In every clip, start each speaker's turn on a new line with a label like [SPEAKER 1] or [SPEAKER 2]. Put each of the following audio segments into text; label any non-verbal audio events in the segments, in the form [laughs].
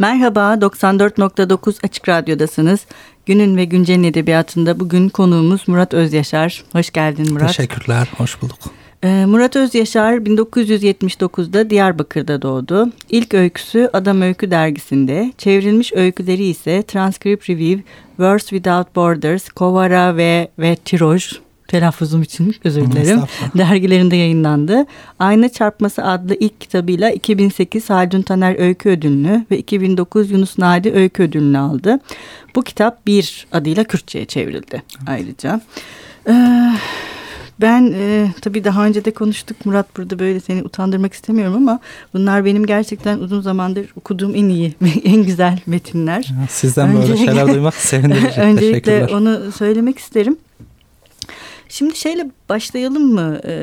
[SPEAKER 1] Merhaba, 94.9 Açık Radyo'dasınız. Günün ve Güncel'in edebiyatında bugün konuğumuz Murat Özyaşar. Hoş geldin Murat.
[SPEAKER 2] Teşekkürler, hoş bulduk.
[SPEAKER 1] Ee, Murat Özyaşar 1979'da Diyarbakır'da doğdu. İlk öyküsü Adam Öykü dergisinde, çevrilmiş öyküleri ise Transcript Review, Words Without Borders, Kovara ve, ve Tiroj telaffuzum için özür dilerim. Dergilerinde yayınlandı. Ayna Çarpması adlı ilk kitabıyla 2008 Haldun Taner Öykü Ödülünü ve 2009 Yunus Nadi Öykü Ödülünü aldı. Bu kitap bir adıyla Kürtçe'ye çevrildi ayrıca. Ee, ben e, tabii daha önce de konuştuk Murat burada böyle seni utandırmak istemiyorum ama bunlar benim gerçekten uzun zamandır okuduğum en iyi [laughs] en güzel metinler.
[SPEAKER 2] Sizden böyle şeyler duymak [laughs] sevindirici.
[SPEAKER 1] Öncelikle onu söylemek isterim. Şimdi şeyle başlayalım mı e,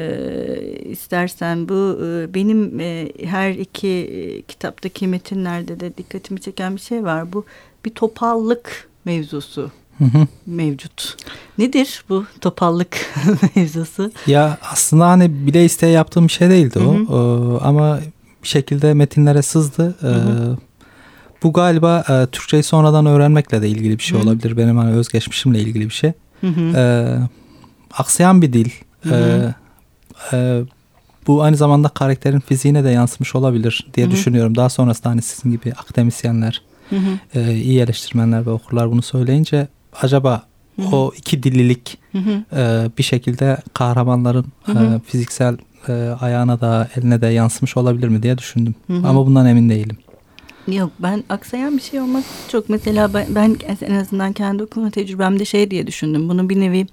[SPEAKER 1] istersen bu e, benim e, her iki e, kitaptaki metinlerde de dikkatimi çeken bir şey var. Bu bir topallık mevzusu hı hı. mevcut. Nedir bu topallık [laughs] mevzusu?
[SPEAKER 2] Ya aslında hani bile isteye yaptığım bir şey değildi o. Hı hı. Ee, ama bir şekilde metinlere sızdı. Ee, hı hı. Bu galiba e, Türkçeyi sonradan öğrenmekle de ilgili bir şey hı. olabilir. Benim hani özgeçmişimle ilgili bir şey. Hı hı. Ee, aksayan bir dil. Hı hı. Ee, e, bu aynı zamanda karakterin fiziğine de yansımış olabilir diye hı hı. düşünüyorum. Daha sonrasında hani sizin gibi akademisyenler, hı hı. E, iyi eleştirmenler ve okurlar bunu söyleyince acaba hı hı. o iki dillilik. E, bir şekilde kahramanların. E, fiziksel e, ayağına da eline de yansımış olabilir mi diye düşündüm. Hı hı. Ama bundan emin değilim.
[SPEAKER 1] Yok ben aksayan bir şey olmak çok mesela ben, ben en azından kendi okuma tecrübemde şey diye düşündüm. Bunu bir nevi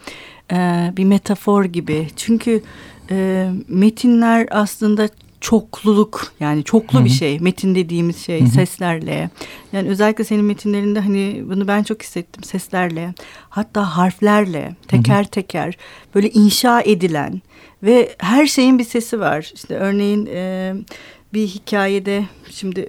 [SPEAKER 1] e, bir metafor gibi. Çünkü e, metinler aslında çokluluk yani çoklu Hı-hı. bir şey metin dediğimiz şey Hı-hı. seslerle yani özellikle senin metinlerinde hani bunu ben çok hissettim seslerle hatta harflerle teker Hı-hı. teker böyle inşa edilen ve her şeyin bir sesi var işte örneğin e, bir hikayede şimdi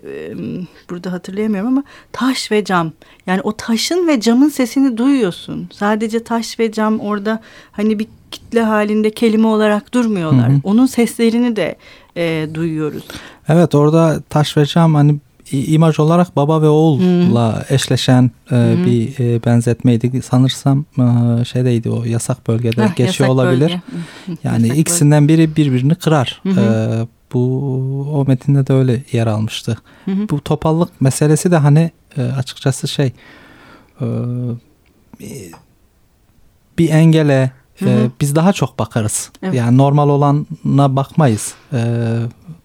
[SPEAKER 1] burada hatırlayamıyorum ama taş ve cam yani o taşın ve camın sesini duyuyorsun. Sadece taş ve cam orada hani bir kitle halinde kelime olarak durmuyorlar. Hı hı. Onun seslerini de e, duyuyoruz.
[SPEAKER 2] Evet orada taş ve cam hani imaj olarak baba ve oğulla hı eşleşen e, hı bir e, benzetmeydi. Sanırsam e, şeydeydi o yasak bölgede Heh, geçiyor yasak olabilir. Bölge. Yani yasak ikisinden biri birbirini kırar. Hı. E, bu o metinde de öyle yer almıştı. Hı hı. Bu topallık meselesi de hani e, açıkçası şey e, bir engele hı hı. E, biz daha çok bakarız. Evet. Yani normal olana bakmayız. E,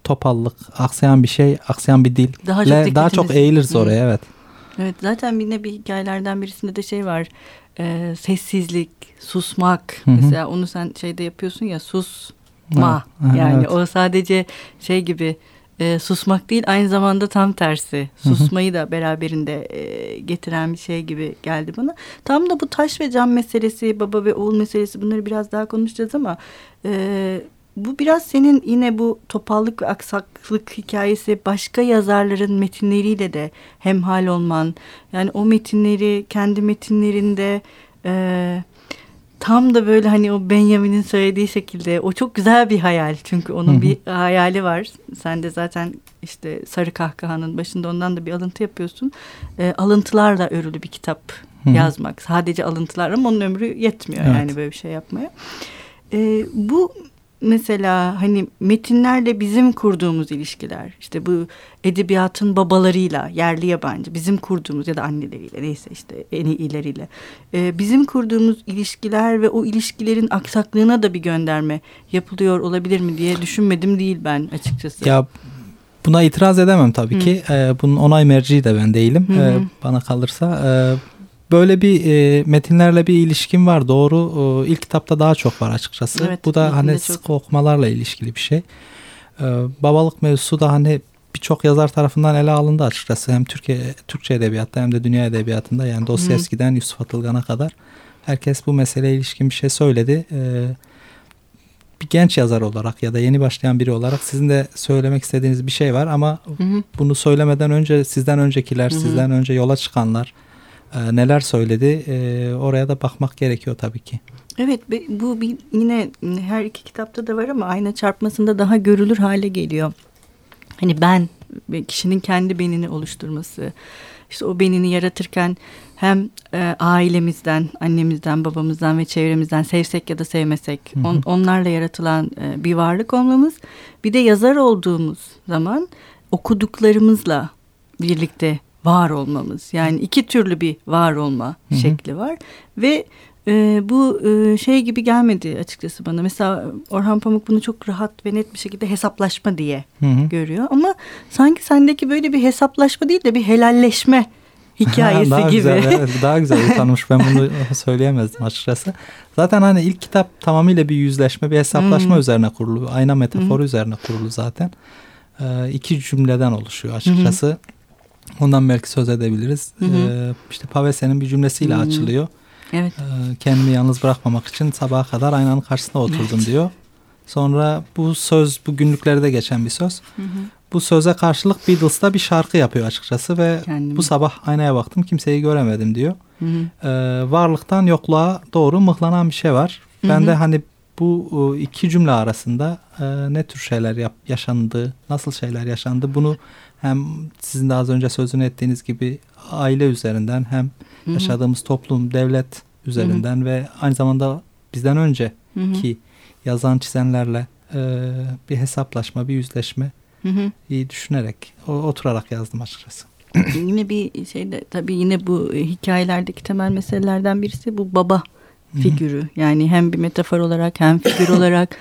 [SPEAKER 2] topallık, aksayan bir şey, aksayan bir dil. Daha çok, daha çok eğiliriz hı. oraya evet.
[SPEAKER 1] Evet zaten bir ne bir hikayelerden birisinde de şey var. E, sessizlik, susmak. Hı hı. Mesela onu sen şeyde yapıyorsun ya sus ma. Yani evet. o sadece şey gibi e, susmak değil aynı zamanda tam tersi. Susmayı da beraberinde e, getiren bir şey gibi geldi bana. Tam da bu taş ve cam meselesi, baba ve oğul meselesi bunları biraz daha konuşacağız ama e, bu biraz senin yine bu topallık ve aksaklık hikayesi başka yazarların metinleriyle de hemhal olman. Yani o metinleri kendi metinlerinde e, tam da böyle hani o Benjamin'in söylediği şekilde o çok güzel bir hayal. Çünkü onun bir hayali var. Sen de zaten işte Sarı Kahkahanın başında ondan da bir alıntı yapıyorsun. E, alıntılarla örülü bir kitap Hı-hı. yazmak. Sadece alıntılar ama onun ömrü yetmiyor evet. yani böyle bir şey yapmaya. E, bu mesela hani metinlerle bizim kurduğumuz ilişkiler işte bu edebiyatın babalarıyla yerli yabancı bizim kurduğumuz ya da anneleriyle neyse işte en iyileriyle e, bizim kurduğumuz ilişkiler ve o ilişkilerin aksaklığına da bir gönderme yapılıyor olabilir mi diye düşünmedim değil ben açıkçası.
[SPEAKER 2] Ya buna itiraz edemem tabii Hı. ki. Ee, bunun onay merci de ben değilim. Hı Ee, bana kalırsa. Ee, böyle bir e, metinlerle bir ilişkim var. Doğru. E, ilk kitapta daha çok var açıkçası. Evet, Bu da hani sık çok... okumalarla ilişkili bir şey. E, babalık mevzusu da hani birçok yazar tarafından ele alındı açıkçası. Hem Türkiye Türkçe edebiyatta hem de dünya edebiyatında yani Dostoyevski'den Yusuf Atılgan'a kadar herkes bu meseleye ilişkin bir şey söyledi. E, bir genç yazar olarak ya da yeni başlayan biri olarak sizin de söylemek istediğiniz bir şey var ama hı hı. bunu söylemeden önce sizden öncekiler, hı hı. sizden önce yola çıkanlar e, neler söyledi e, oraya da bakmak gerekiyor tabii ki.
[SPEAKER 1] Evet bu bir, yine her iki kitapta da var ama ayna çarpmasında daha görülür hale geliyor. Hani ben kişinin kendi benini oluşturması. İşte o benini yaratırken hem e, ailemizden, annemizden, babamızdan ve çevremizden sevsek ya da sevmesek On, onlarla yaratılan e, bir varlık olmamız. Bir de yazar olduğumuz zaman okuduklarımızla birlikte var olmamız. Yani iki türlü bir var olma hı hı. şekli var ve e, bu e, şey gibi gelmedi açıkçası bana. Mesela Orhan Pamuk bunu çok rahat ve net bir şekilde hesaplaşma diye hı hı. görüyor. Ama sanki sendeki böyle bir hesaplaşma değil de bir helalleşme [laughs] hikayesi
[SPEAKER 2] daha
[SPEAKER 1] gibi.
[SPEAKER 2] Güzel, evet, daha güzel tanımış. Ben bunu [laughs] söyleyemezdim açıkçası. Zaten hani ilk kitap tamamıyla bir yüzleşme, bir hesaplaşma hmm. üzerine kurulu. Ayna metaforu hmm. üzerine kurulu zaten. Ee, iki cümleden oluşuyor açıkçası. Hmm. Ondan belki söz edebiliriz. Hmm. Ee, işte Pavese'nin bir cümlesiyle hmm. açılıyor.
[SPEAKER 1] Evet.
[SPEAKER 2] Ee, kendimi yalnız bırakmamak için sabaha kadar aynanın karşısında oturdum evet. diyor. Sonra bu söz bu günlüklerde geçen bir söz. Hı hı. Bu söze karşılık Beatles'ta bir şarkı yapıyor açıkçası ve Kendimi. bu sabah aynaya baktım kimseyi göremedim diyor. Hı hı. Ee, varlıktan yokluğa doğru mıhlanan bir şey var. Hı hı. Ben de hani bu iki cümle arasında e, ne tür şeyler yap, yaşandı, nasıl şeyler yaşandı bunu hem sizin de az önce sözünü ettiğiniz gibi aile üzerinden hem Hı-hı. yaşadığımız toplum, devlet üzerinden Hı-hı. ve aynı zamanda bizden önceki Hı-hı. yazan çizenlerle e, bir hesaplaşma, bir yüzleşme Hı-hı. iyi düşünerek, o, oturarak yazdım açıkçası.
[SPEAKER 1] yine bir şeyde tabii yine bu hikayelerdeki temel meselelerden birisi bu baba figürü. Hı-hı. Yani hem bir metafor olarak hem figür [coughs] olarak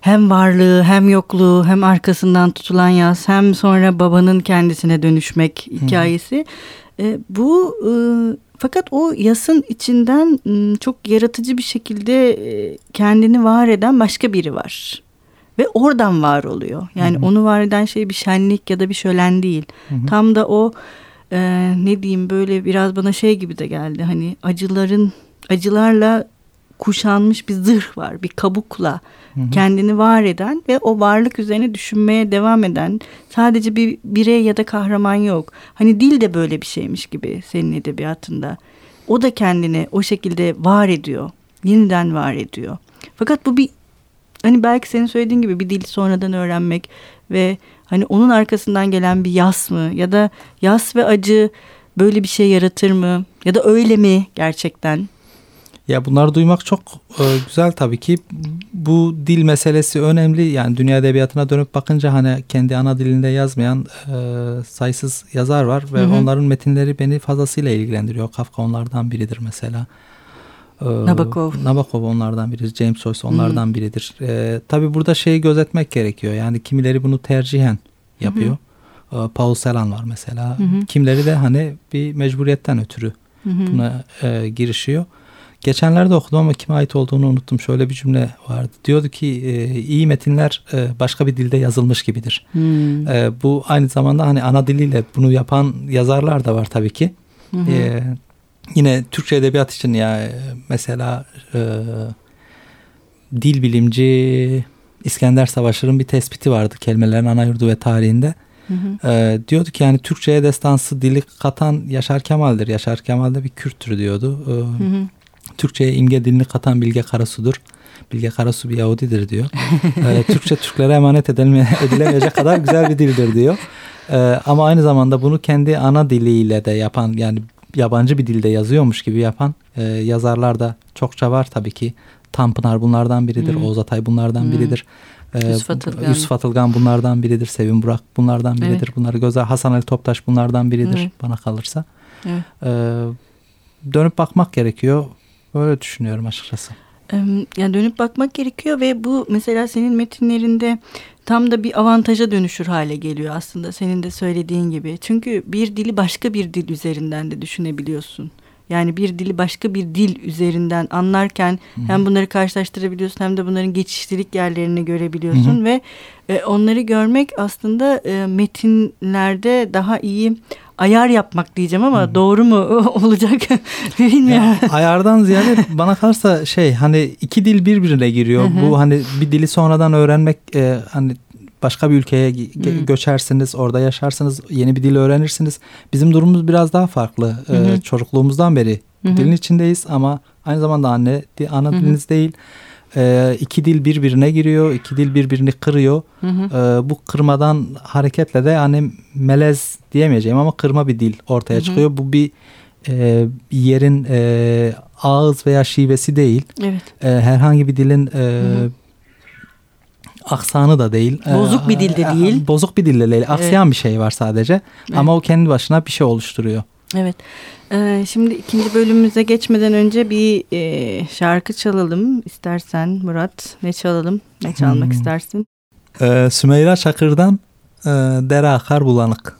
[SPEAKER 1] hem varlığı hem yokluğu hem arkasından tutulan yaz hem sonra babanın kendisine dönüşmek hikayesi. E, bu e, fakat o yasın içinden çok yaratıcı bir şekilde e, kendini var eden başka biri var. Ve oradan var oluyor. Yani hı hı. onu var eden şey bir şenlik ya da bir şölen değil. Hı hı. Tam da o e, ne diyeyim böyle biraz bana şey gibi de geldi. Hani acıların acılarla kuşanmış bir zırh var. Bir kabukla hı hı. kendini var eden ve o varlık üzerine düşünmeye devam eden sadece bir birey ya da kahraman yok. Hani dil de böyle bir şeymiş gibi senin edebiyatında. O da kendini o şekilde var ediyor. Yeniden var ediyor. Fakat bu bir hani belki senin söylediğin gibi bir dil sonradan öğrenmek ve hani onun arkasından gelen bir yas mı ya da yas ve acı böyle bir şey yaratır mı ya da öyle mi gerçekten?
[SPEAKER 2] Ya bunları duymak çok e, güzel tabii ki. Bu dil meselesi önemli. Yani dünya edebiyatına dönüp bakınca hani kendi ana dilinde yazmayan e, sayısız yazar var ve hı hı. onların metinleri beni fazlasıyla ilgilendiriyor. Kafka onlardan biridir mesela.
[SPEAKER 1] E, Nabokov.
[SPEAKER 2] Nabokov onlardan biridir. James Joyce onlardan hı hı. biridir. E, tabii burada şeyi gözetmek gerekiyor. Yani kimileri bunu tercihen yapıyor. Hı hı. E, Paul Celan var mesela. Hı hı. Kimleri de hani bir mecburiyetten ötürü hı hı. buna e, girişiyor. Geçenlerde okudum ama kime ait olduğunu unuttum. Şöyle bir cümle vardı. Diyordu ki e, iyi metinler e, başka bir dilde yazılmış gibidir. Hmm. E, bu aynı zamanda hani ana diliyle bunu yapan yazarlar da var tabii ki. Hmm. E, yine Türkçe edebiyat için ya e, mesela e, dil bilimci İskender Savaşır'ın bir tespiti vardı kelimelerin ana yurdu ve tarihinde. Hı hı. E, diyordu ki yani Türkçe'ye destansı dili katan Yaşar Kemal'dir. Yaşar Kemal de bir Kürttür diyordu. E, hı hı. Türkçe'ye imge dilini katan Bilge Karasu'dur. Bilge Karasu bir Yahudidir diyor. [laughs] ee, Türkçe Türklere emanet edilemeyecek kadar güzel bir dildir diyor. Ee, ama aynı zamanda bunu kendi ana diliyle de yapan yani yabancı bir dilde yazıyormuş gibi yapan e, yazarlar da çokça var tabii ki. Tanpınar bunlardan biridir. Hmm. Oğuz Atay bunlardan hmm. biridir.
[SPEAKER 1] Ee, Yusuf Atılgan.
[SPEAKER 2] Yusuf Atılgan bunlardan biridir. Sevim Burak bunlardan biridir. Evet. Bunları göze Hasan Ali Toptaş bunlardan biridir evet. bana kalırsa. Evet. Ee, dönüp bakmak gerekiyor. Öyle düşünüyorum açıkçası.
[SPEAKER 1] Yani dönüp bakmak gerekiyor ve bu mesela senin metinlerinde tam da bir avantaja dönüşür hale geliyor aslında senin de söylediğin gibi. Çünkü bir dili başka bir dil üzerinden de düşünebiliyorsun. Yani bir dili başka bir dil üzerinden anlarken Hı-hı. hem bunları karşılaştırabiliyorsun hem de bunların geçişlilik yerlerini görebiliyorsun Hı-hı. ve e, onları görmek aslında e, metinlerde daha iyi ayar yapmak diyeceğim ama hmm. doğru mu [laughs] olacak [laughs] bilmiyorum. Ya,
[SPEAKER 2] ayardan ziyade [laughs] bana kalırsa şey hani iki dil birbirine giriyor. Bu hani bir dili sonradan öğrenmek e, hani başka bir ülkeye hmm. göçersiniz, orada yaşarsınız, yeni bir dil öğrenirsiniz. Bizim durumumuz biraz daha farklı. Ee, çocukluğumuzdan beri dilin içindeyiz ama aynı zamanda anne ana diliniz değil.
[SPEAKER 3] e, iki dil birbirine giriyor, iki dil birbirini kırıyor.
[SPEAKER 1] Hı hı.
[SPEAKER 3] E, bu kırmadan hareketle de hani melez diyemeyeceğim ama kırma bir dil ortaya
[SPEAKER 1] Hı hı.
[SPEAKER 3] çıkıyor. Bu bir e, yerin e, ağız veya şivesi değil.
[SPEAKER 1] Evet.
[SPEAKER 3] E, herhangi bir dilin e,
[SPEAKER 1] hı.
[SPEAKER 3] Aksanı da değil.
[SPEAKER 1] Bozuk bir dilde
[SPEAKER 3] e,
[SPEAKER 1] değil.
[SPEAKER 3] Bozuk bir dilde değil. Aksayan bir şey var sadece. Ama o kendi başına bir şey oluşturuyor.
[SPEAKER 1] Evet. Ee, şimdi ikinci bölümümüze geçmeden önce bir e, şarkı çalalım istersen Murat. Ne çalalım? Ne çalmak
[SPEAKER 3] Hmm.
[SPEAKER 1] istersin?
[SPEAKER 3] E, Sümeyra Çakır'dan e, Dere Akar Bulanık.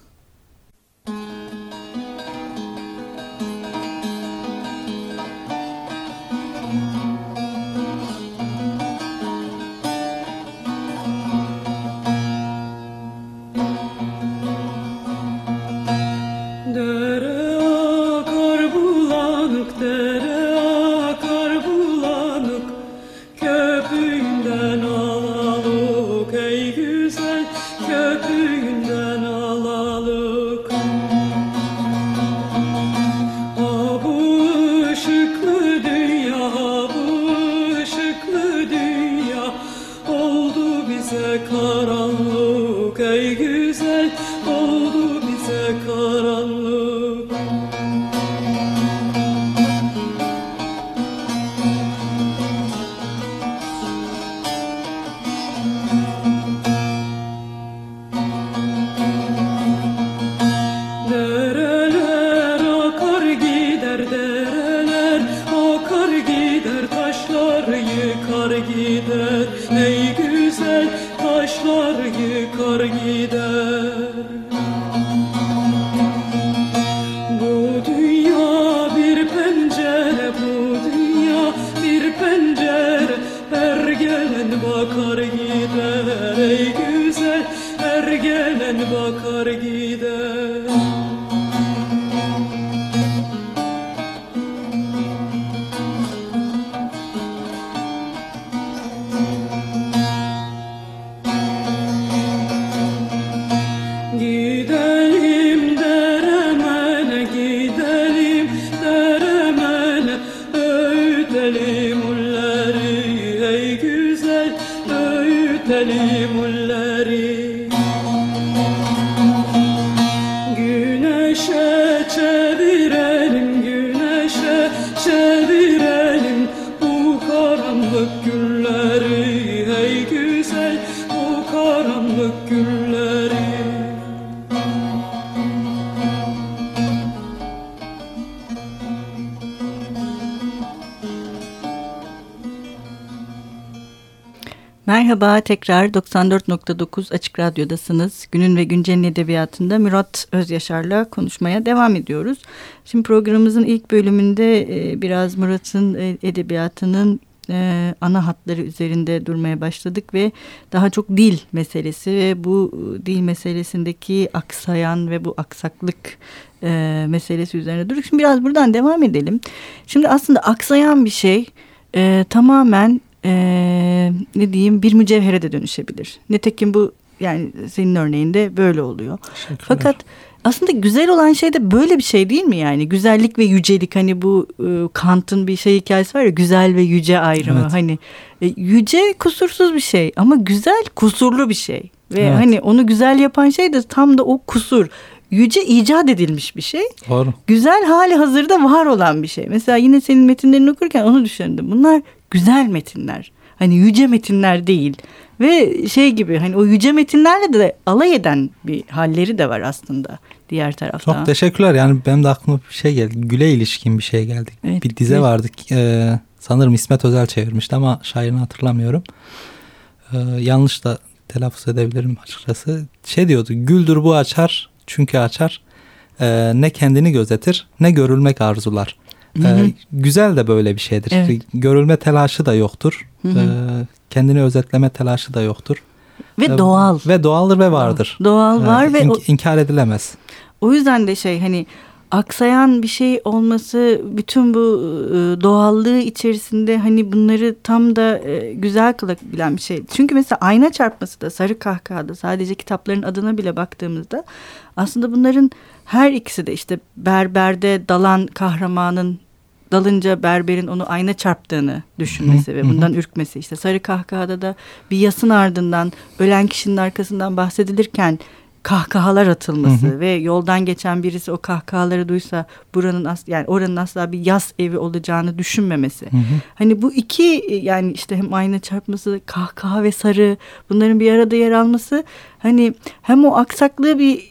[SPEAKER 1] Merhaba tekrar 94.9 Açık Radyo'dasınız. Günün ve Güncel'in edebiyatında Murat Özyaşar'la konuşmaya devam ediyoruz. Şimdi programımızın ilk bölümünde e, biraz Murat'ın e, edebiyatının e, ana hatları üzerinde durmaya başladık ve daha çok dil meselesi ve bu dil meselesindeki aksayan ve bu aksaklık meselesi üzerine durduk. Şimdi biraz buradan devam edelim. Şimdi aslında aksayan bir şey tamamen e, ne diyeyim bir mücevhere de dönüşebilir. Nitekim bu yani senin örneğinde böyle oluyor. Fakat aslında güzel olan şey de böyle bir şey değil mi yani? Güzellik ve yücelik hani bu e, Kant'ın bir şey hikayesi var ya güzel ve yüce ayrımı.
[SPEAKER 3] Evet.
[SPEAKER 1] Hani e, yüce kusursuz bir şey ama güzel kusurlu bir şey. Ve
[SPEAKER 3] Evet.
[SPEAKER 1] hani onu güzel yapan şey de tam da o kusur. Yüce icat edilmiş bir şey.
[SPEAKER 3] Doğru.
[SPEAKER 1] Güzel hali hazırda var olan bir şey. Mesela yine senin metinlerini okurken onu düşündüm. Bunlar güzel metinler. Hani yüce metinler değil. Ve şey gibi hani o yüce metinlerle de alay eden bir halleri de var aslında diğer taraftan.
[SPEAKER 3] Çok teşekkürler. Yani benim de aklıma bir şey geldi. Güle ilişkin bir şey geldi.
[SPEAKER 1] Evet,
[SPEAKER 3] bir dize
[SPEAKER 1] Gül.
[SPEAKER 3] vardı. Ee, sanırım İsmet Özel çevirmişti ama şairini hatırlamıyorum. Ee, yanlış da telaffuz edebilirim açıkçası. Şey diyordu. Güldür bu açar çünkü açar. Ee, ne kendini gözetir ne görülmek arzular.
[SPEAKER 1] Hı hı.
[SPEAKER 3] Ee, güzel de böyle bir şeydir.
[SPEAKER 1] Evet.
[SPEAKER 3] Görülme telaşı da yoktur.
[SPEAKER 1] Hı hı.
[SPEAKER 3] Ee, kendini özetleme telaşı da yoktur.
[SPEAKER 1] Ve
[SPEAKER 3] Ee,
[SPEAKER 1] doğal.
[SPEAKER 3] Ve doğaldır ve vardır.
[SPEAKER 1] Doğal var
[SPEAKER 3] Ee,
[SPEAKER 1] ve
[SPEAKER 3] ink-
[SPEAKER 1] o,
[SPEAKER 3] inkar edilemez.
[SPEAKER 1] o yüzden de şey hani aksayan bir şey olması bütün bu e, doğallığı içerisinde hani bunları tam da e, güzel kılabilen bir şey. Çünkü mesela ayna çarpması da sarı kahkahada sadece kitapların adına bile baktığımızda aslında bunların her ikisi de işte berberde dalan kahramanın dalınca berberin onu ayna çarptığını düşünmesi ve bundan ürkmesi. işte sarı kahkahada da bir yasın ardından ölen kişinin arkasından bahsedilirken kahkahalar atılması hı hı. ve yoldan geçen birisi o kahkahaları duysa buranın as yani oranın asla bir yaz evi olacağını düşünmemesi. Hı hı. Hani bu iki yani işte hem ayna çarpması, kahkaha ve sarı bunların bir arada yer alması hani hem o aksaklığı bir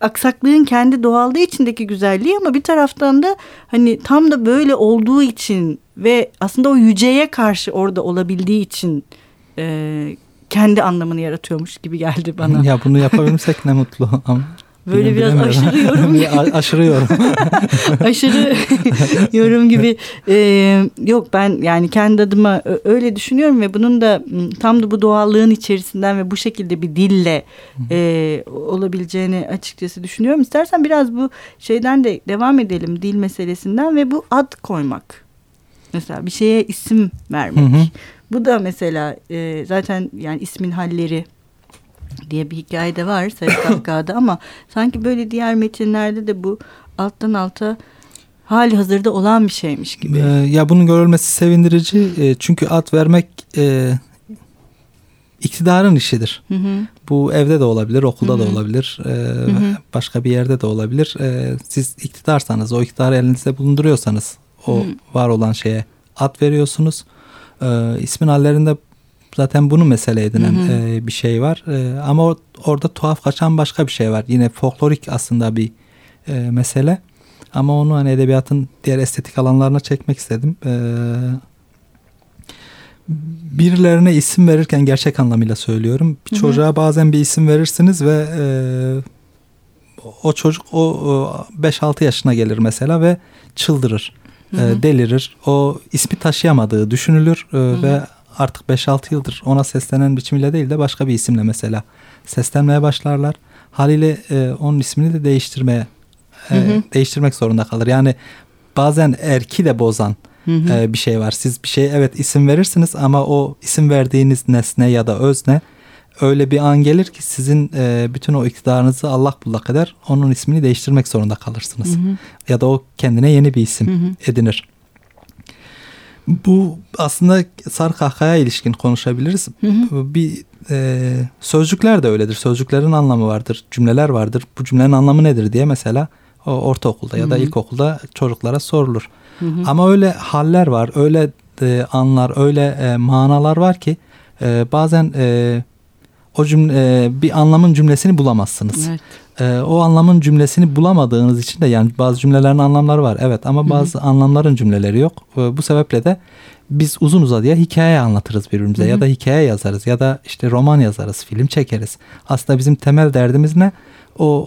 [SPEAKER 1] aksaklığın kendi doğallığı içindeki güzelliği ama bir taraftan da hani tam da böyle olduğu için ve aslında o yüceye karşı orada olabildiği için e, kendi anlamını yaratıyormuş gibi geldi bana.
[SPEAKER 2] Ya bunu yapabilirsek ne mutlu ama.
[SPEAKER 1] Böyle biraz aşırı yorum. [laughs] [laughs]
[SPEAKER 2] aşırı yorum. [laughs]
[SPEAKER 1] aşırı yorum gibi. Ee, yok ben yani kendi adıma öyle düşünüyorum ve bunun da tam da bu doğallığın içerisinden ve bu şekilde bir dille e, olabileceğini açıkçası düşünüyorum. İstersen biraz bu şeyden de devam edelim dil meselesinden ve bu ad koymak. Mesela bir şeye isim vermek. Hı hı. Bu da mesela e, zaten yani ismin halleri diye bir hikaye de var Sarı [coughs] Kafka'da ama sanki böyle diğer metinlerde de bu alttan alta hali hazırda olan bir şeymiş gibi. Ee,
[SPEAKER 2] ya bunun görülmesi sevindirici e, çünkü ad vermek e, iktidarın işidir. Hı hı. Bu evde de olabilir, okulda hı hı. da olabilir, e, hı hı. başka bir yerde de olabilir. E, siz iktidarsanız, o iktidarı elinizde bulunduruyorsanız o hı. var olan şeye ad veriyorsunuz. E, ismin hallerinde zaten bunu mesele edinen hı hı. E, bir şey var. E, ama or, orada tuhaf kaçan başka bir şey var. Yine folklorik aslında bir e, mesele. Ama onu hani edebiyatın diğer estetik alanlarına çekmek istedim. E, birilerine isim verirken gerçek anlamıyla söylüyorum. Bir hı hı. çocuğa bazen bir isim verirsiniz ve e, o çocuk o 5-6 yaşına gelir mesela ve çıldırır. E, delirir. O ismi taşıyamadığı düşünülür e, hı hı. ve artık 5-6 yıldır ona seslenen biçimiyle değil de başka bir isimle mesela seslenmeye başlarlar. Haliyle e, onun ismini de değiştirmeye e, hı hı. değiştirmek zorunda kalır. Yani bazen erki de bozan hı hı. E, bir şey var. Siz bir şey evet isim verirsiniz ama o isim verdiğiniz nesne ya da özne öyle bir an gelir ki sizin e, bütün o iktidarınızı Allah bullak eder. Onun ismini değiştirmek zorunda kalırsınız. Hı hı. Ya da o kendine yeni bir isim hı hı. edinir. Bu aslında sarı kahkaya ilişkin konuşabiliriz. Hı hı. Bir e, sözcükler de öyledir. Sözcüklerin anlamı vardır, cümleler vardır. Bu cümlenin anlamı nedir diye mesela o ortaokulda ya da hı hı. ilkokulda çocuklara sorulur. Hı hı. Ama öyle haller var, öyle e, anlar, öyle e, manalar var ki e, bazen e, o cümle e, bir anlamın cümlesini bulamazsınız. Evet. E, o anlamın cümlesini bulamadığınız için de yani bazı cümlelerin anlamları var evet ama bazı Hı-hı. anlamların cümleleri yok. E, bu sebeple de biz uzun uzadıya hikaye anlatırız birbirimize Hı-hı. ya da hikaye yazarız ya da işte roman yazarız, film çekeriz. Aslında bizim temel derdimiz ne? O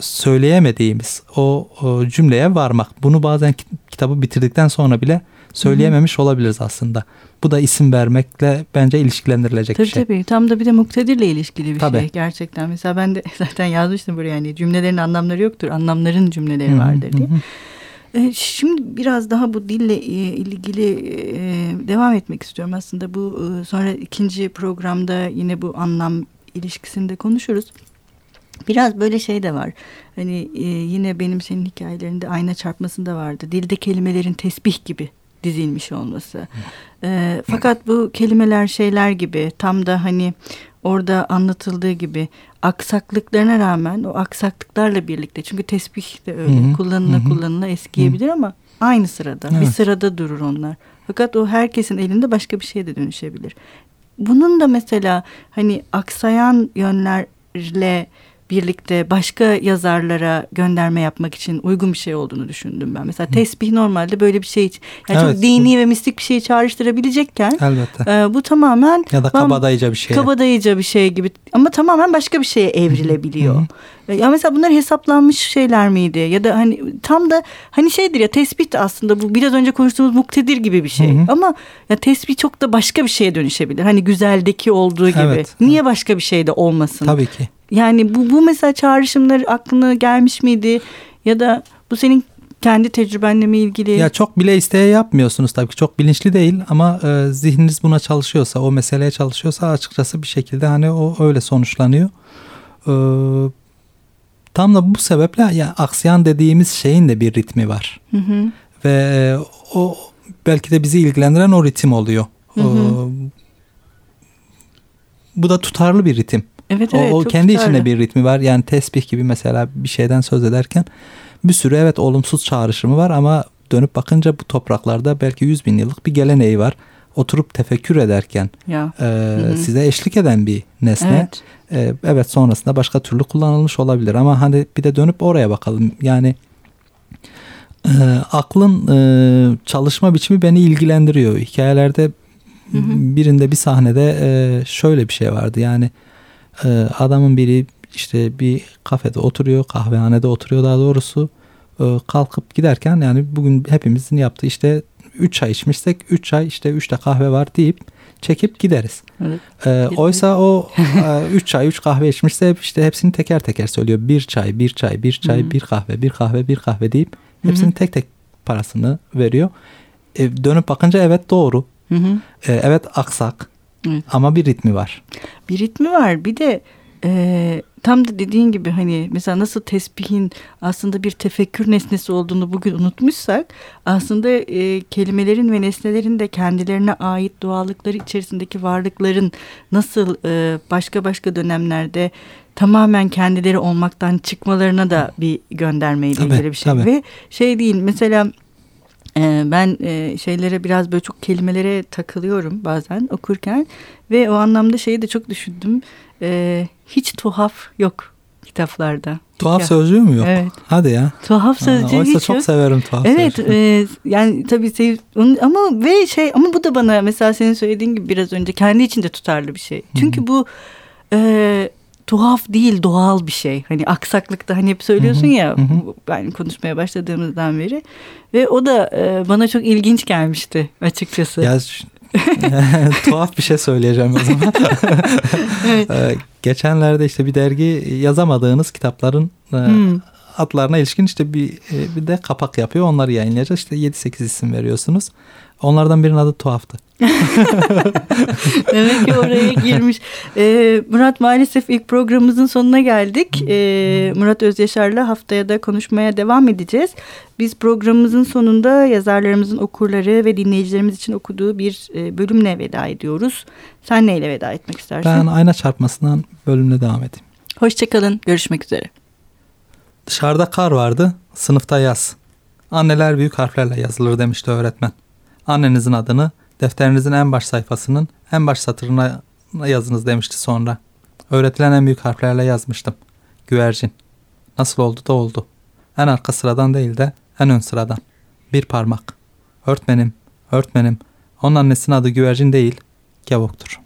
[SPEAKER 2] söyleyemediğimiz o, o cümleye varmak. Bunu bazen kitabı bitirdikten sonra bile söyleyememiş Hı-hı. olabiliriz aslında. Bu da isim vermekle bence ilişkilendirilecek
[SPEAKER 1] tabii,
[SPEAKER 2] bir şey.
[SPEAKER 1] Tabii Tam da bir de muktedirle ilişkili bir tabii. şey gerçekten. Mesela ben de [laughs] zaten yazmıştım buraya yani cümlelerin anlamları yoktur. Anlamların cümleleri Hı-hı. vardır diye. E, şimdi biraz daha bu dille e, ilgili e, devam etmek istiyorum. Aslında bu sonra ikinci programda yine bu anlam ilişkisinde konuşuruz. Biraz böyle şey de var. Hani yine benim senin hikayelerinde ayna çarpmasında vardı. Dilde kelimelerin tesbih gibi dizilmiş olması. E, fakat bu kelimeler şeyler gibi tam da hani orada anlatıldığı gibi aksaklıklarına rağmen o aksaklıklarla birlikte çünkü tesbih de öyle hı kullanıla hı. kullanıla eskiyebilir hı. ama aynı sırada evet. bir sırada durur onlar. Fakat o herkesin elinde başka bir şeye de dönüşebilir. Bunun da mesela hani aksayan yönlerle birlikte başka yazarlara gönderme yapmak için uygun bir şey olduğunu düşündüm ben. Mesela tesbih normalde böyle bir şey yani evet. çok dini ve mistik bir şeyi çağrıştırabilecekken
[SPEAKER 2] Elbette.
[SPEAKER 1] E, bu tamamen
[SPEAKER 2] ya da kabadayıca bir şey.
[SPEAKER 1] Kabadayıca bir şey gibi ama tamamen başka bir şeye evrilebiliyor. Hı hı. Ya mesela bunlar hesaplanmış şeyler miydi? Ya da hani tam da hani şeydir ya tesbih de aslında bu biraz önce konuştuğumuz muktedir gibi bir şey. Hı hı. Ama ya tesbih çok da başka bir şeye dönüşebilir. Hani güzeldeki olduğu gibi. Evet. Niye başka bir şey de olmasın?
[SPEAKER 2] Tabii ki.
[SPEAKER 1] Yani bu, bu mesela çağrışımlar aklına gelmiş miydi? Ya da bu senin kendi tecrübenle mi ilgili?
[SPEAKER 2] Ya çok bile isteye yapmıyorsunuz tabii ki. Çok bilinçli değil ama e, zihniniz buna çalışıyorsa, o meseleye çalışıyorsa açıkçası bir şekilde hani o öyle sonuçlanıyor. E, tam da bu sebeple ya aksayan dediğimiz şeyin de bir ritmi var. Hı hı. Ve e, o belki de bizi ilgilendiren o ritim oluyor.
[SPEAKER 1] Hı hı.
[SPEAKER 2] O, bu da tutarlı bir ritim.
[SPEAKER 1] Evet
[SPEAKER 2] O,
[SPEAKER 1] evet.
[SPEAKER 2] o
[SPEAKER 1] çok
[SPEAKER 2] kendi
[SPEAKER 1] tutarlı.
[SPEAKER 2] içinde bir ritmi var. Yani tesbih gibi mesela bir şeyden söz ederken bir sürü evet olumsuz çağrışımı var ama dönüp bakınca bu topraklarda belki 100 bin yıllık bir geleneği var. Oturup tefekkür ederken
[SPEAKER 1] Ya.
[SPEAKER 2] e, size eşlik eden bir nesne.
[SPEAKER 1] Evet.
[SPEAKER 2] E, evet sonrasında başka türlü kullanılmış olabilir ama hani bir de dönüp oraya bakalım. Yani e, aklın e, çalışma biçimi beni ilgilendiriyor. Hikayelerde
[SPEAKER 1] Hı hı.
[SPEAKER 2] birinde bir sahnede e, şöyle bir şey vardı. Yani e, adamın biri işte bir kafede oturuyor, kahvehanede oturuyor daha doğrusu. E, kalkıp giderken yani bugün hepimizin yaptığı işte 3 çay içmişsek 3 çay işte 3 de kahve var deyip çekip gideriz.
[SPEAKER 1] Evet.
[SPEAKER 2] E, oysa o [laughs] 3 çay 3 kahve içmişse işte hepsini teker teker söylüyor. Bir çay, bir çay, bir çay,
[SPEAKER 1] Hı.
[SPEAKER 2] bir kahve, bir kahve, bir kahve deyip hepsinin tek tek parasını veriyor. E, dönüp bakınca evet doğru.
[SPEAKER 1] Hı hı.
[SPEAKER 2] E, evet aksak
[SPEAKER 1] Evet.
[SPEAKER 2] ama bir ritmi var.
[SPEAKER 1] bir ritmi var. Bir de e, tam da dediğin gibi hani mesela nasıl tesbihin aslında bir tefekkür nesnesi olduğunu bugün unutmuşsak aslında e, kelimelerin ve nesnelerin de kendilerine ait doğallıkları içerisindeki varlıkların nasıl e, başka başka dönemlerde tamamen kendileri olmaktan çıkmalarına da bir göndermeyle
[SPEAKER 2] Tabii,
[SPEAKER 1] ilgili bir şey.
[SPEAKER 2] tabii.
[SPEAKER 1] Ve şey değil mesela ee, ben e, şeylere biraz böyle çok kelimelere takılıyorum bazen okurken ve o anlamda şeyi de çok düşündüm. Ee, hiç tuhaf yok kitaplarda.
[SPEAKER 2] Tuhaf
[SPEAKER 1] Ya,
[SPEAKER 2] sözcüğü mü yok?
[SPEAKER 1] Evet.
[SPEAKER 2] Hadi ya.
[SPEAKER 1] Tuhaf
[SPEAKER 2] Ha,
[SPEAKER 1] sözcüğü
[SPEAKER 2] oysa
[SPEAKER 1] hiç
[SPEAKER 2] çok
[SPEAKER 1] yok.
[SPEAKER 2] severim tuhaf
[SPEAKER 1] Evet
[SPEAKER 2] sözcüğü.
[SPEAKER 1] e, yani tabii sev, onun- ama ve şey ama bu da bana mesela senin söylediğin gibi biraz önce kendi içinde tutarlı bir şey. Çünkü bu e, tuhaf değil doğal bir şey. Hani aksaklıkta hani hep söylüyorsun ya
[SPEAKER 2] hı hı.
[SPEAKER 1] bu- yani konuşmaya başladığımızdan beri ve o da e, bana çok ilginç gelmişti açıkçası.
[SPEAKER 2] Ya [laughs] tuhaf bir şey söyleyeceğim o zaman. [laughs]
[SPEAKER 1] Evet.
[SPEAKER 2] Ee, Geçenlerde işte bir dergi yazamadığınız kitapların
[SPEAKER 1] Hmm.
[SPEAKER 2] adlarına ilişkin işte bir e, bir de kapak yapıyor. Onları yayınlayacağız. İşte 7-8 isim veriyorsunuz. Onlardan birinin adı tuhaftı. [laughs]
[SPEAKER 1] Demek ki oraya girmiş. Ee, Murat maalesef ilk programımızın sonuna geldik. Ee, Murat Özyaşar'la haftaya da konuşmaya devam edeceğiz. Biz programımızın sonunda yazarlarımızın okurları ve dinleyicilerimiz için okuduğu bir e, bölümle veda ediyoruz. Sen neyle veda etmek istersin?
[SPEAKER 2] Ben ayna çarpmasından bölümle devam edeyim.
[SPEAKER 1] Hoşçakalın. Görüşmek üzere.
[SPEAKER 2] Dışarıda kar vardı, sınıfta yaz. Anneler büyük harflerle yazılır demişti öğretmen. Annenizin adını defterinizin en baş sayfasının en baş satırına yazınız demişti sonra. Öğretilen en büyük harflerle yazmıştım. Güvercin. Nasıl oldu da oldu. En arka sıradan değil de en ön sıradan. Bir parmak. Örtmenim, örtmenim. Onun annesinin adı güvercin değil, gavoktur.